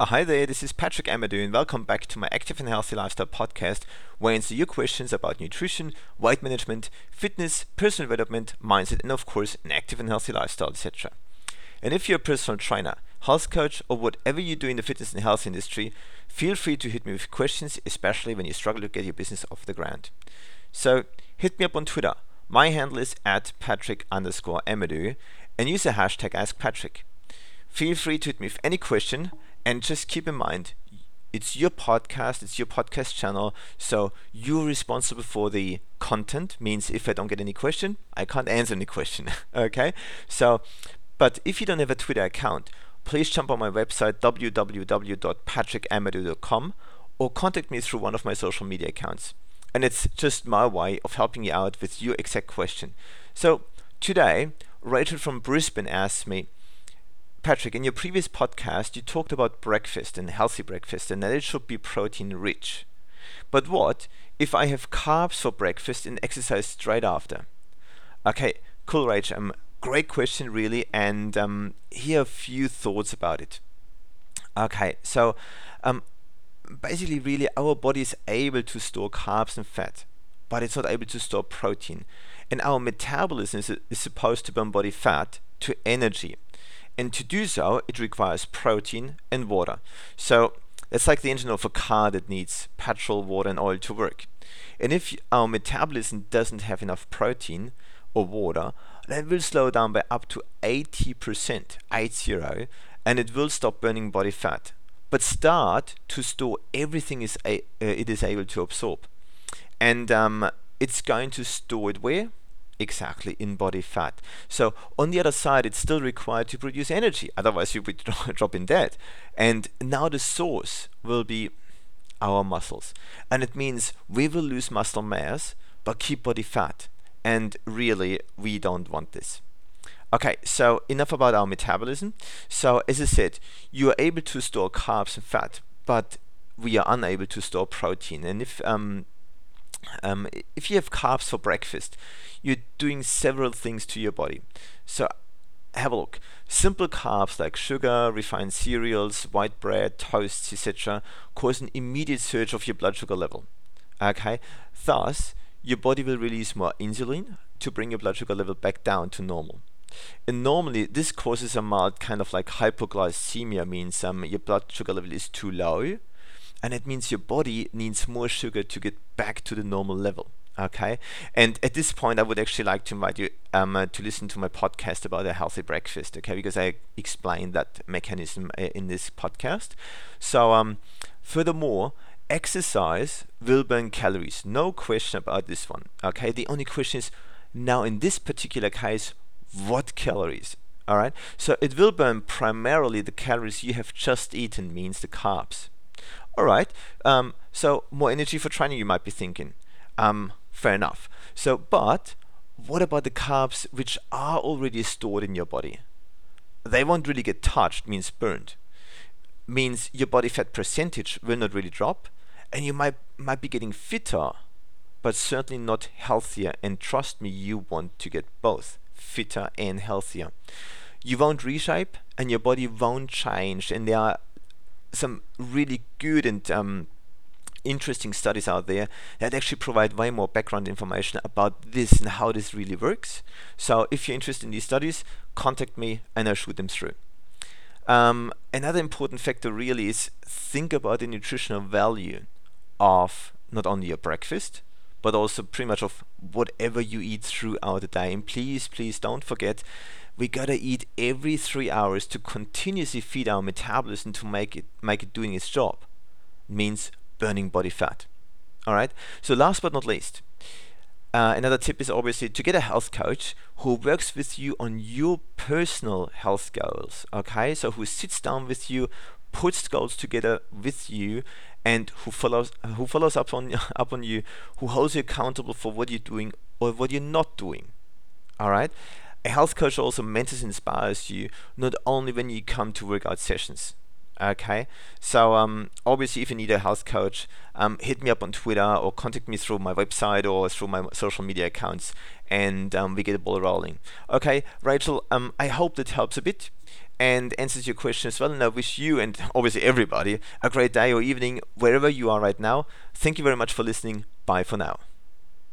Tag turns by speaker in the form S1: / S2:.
S1: Uh, hi there, this is Patrick Amadou, and welcome back to my Active and Healthy Lifestyle podcast, where I answer your questions about nutrition, weight management, fitness, personal development, mindset, and of course, an active and healthy lifestyle, etc. And if you're a personal trainer, health coach, or whatever you do in the fitness and health industry, feel free to hit me with questions, especially when you struggle to get your business off the ground. So hit me up on Twitter. My handle is at Patrick underscore Amadou, and use the hashtag AskPatrick. Feel free to hit me with any question and just keep in mind, it's your podcast, it's your podcast channel, so you're responsible for the content. Means if I don't get any question, I can't answer any question. okay? So, but if you don't have a Twitter account, please jump on my website www.patrickamadou.com or contact me through one of my social media accounts. And it's just my way of helping you out with your exact question. So today, Rachel from Brisbane asked me, Patrick, in your previous podcast, you talked about breakfast and healthy breakfast and that it should be protein rich. But what if I have carbs for breakfast and exercise straight after? Okay, cool, Rach. Um, great question, really, and um, here are a few thoughts about it. Okay, so um, basically, really, our body is able to store carbs and fat, but it's not able to store protein. And our metabolism is, is supposed to burn body fat to energy and to do so it requires protein and water. So it's like the engine of a car that needs petrol, water and oil to work. And if our metabolism doesn't have enough protein or water, then it will slow down by up to 80%, 80, and it will stop burning body fat, but start to store everything is uh, it is able to absorb. And um, it's going to store it where? Exactly in body fat. So on the other side, it's still required to produce energy. Otherwise, you would drop in dead. And now the source will be our muscles. And it means we will lose muscle mass, but keep body fat. And really, we don't want this. Okay, so enough about our metabolism. So as I said, you are able to store carbs and fat, but we are unable to store protein. And if um, um, if you have carbs for breakfast, you're doing several things to your body. So have a look. Simple carbs like sugar, refined cereals, white bread, toasts, etc., cause an immediate surge of your blood sugar level. Okay, thus your body will release more insulin to bring your blood sugar level back down to normal. And normally this causes a mild kind of like hypoglycemia, means um, your blood sugar level is too low and it means your body needs more sugar to get back to the normal level okay? And at this point i would actually like to invite you um, uh, to listen to my podcast about a healthy breakfast okay? Because i explained that mechanism uh, in this podcast. So um, furthermore exercise will burn calories. No question about this one okay? The only question is now in this particular case what calories all right? So it will burn primarily the calories you have just eaten means the carbs all right. Um, so more energy for training, you might be thinking. Um, fair enough. So, but what about the carbs which are already stored in your body? They won't really get touched, means burned. Means your body fat percentage will not really drop, and you might might be getting fitter, but certainly not healthier. And trust me, you want to get both fitter and healthier. You won't reshape, and your body won't change. And there are some really good and um, interesting studies out there that actually provide way more background information about this and how this really works. So if you're interested in these studies, contact me and I'll shoot them through. Um, another important factor really is think about the nutritional value of not only your breakfast, but also pretty much of whatever you eat throughout the day. And please, please don't forget we gotta eat every three hours to continuously feed our metabolism to make it make it doing its job. It means burning body fat. All right. So last but not least, uh, another tip is obviously to get a health coach who works with you on your personal health goals. Okay, so who sits down with you, puts goals together with you, and who follows who follows up on up on you, who holds you accountable for what you're doing or what you're not doing. All right a health coach also mentors and inspires you not only when you come to workout sessions okay so um, obviously if you need a health coach um, hit me up on twitter or contact me through my website or through my social media accounts and um, we get the ball rolling okay rachel um, i hope that helps a bit and answers your questions well. And I wish you and obviously everybody a great day or evening wherever you are right now. Thank you very much for listening. Bye for now.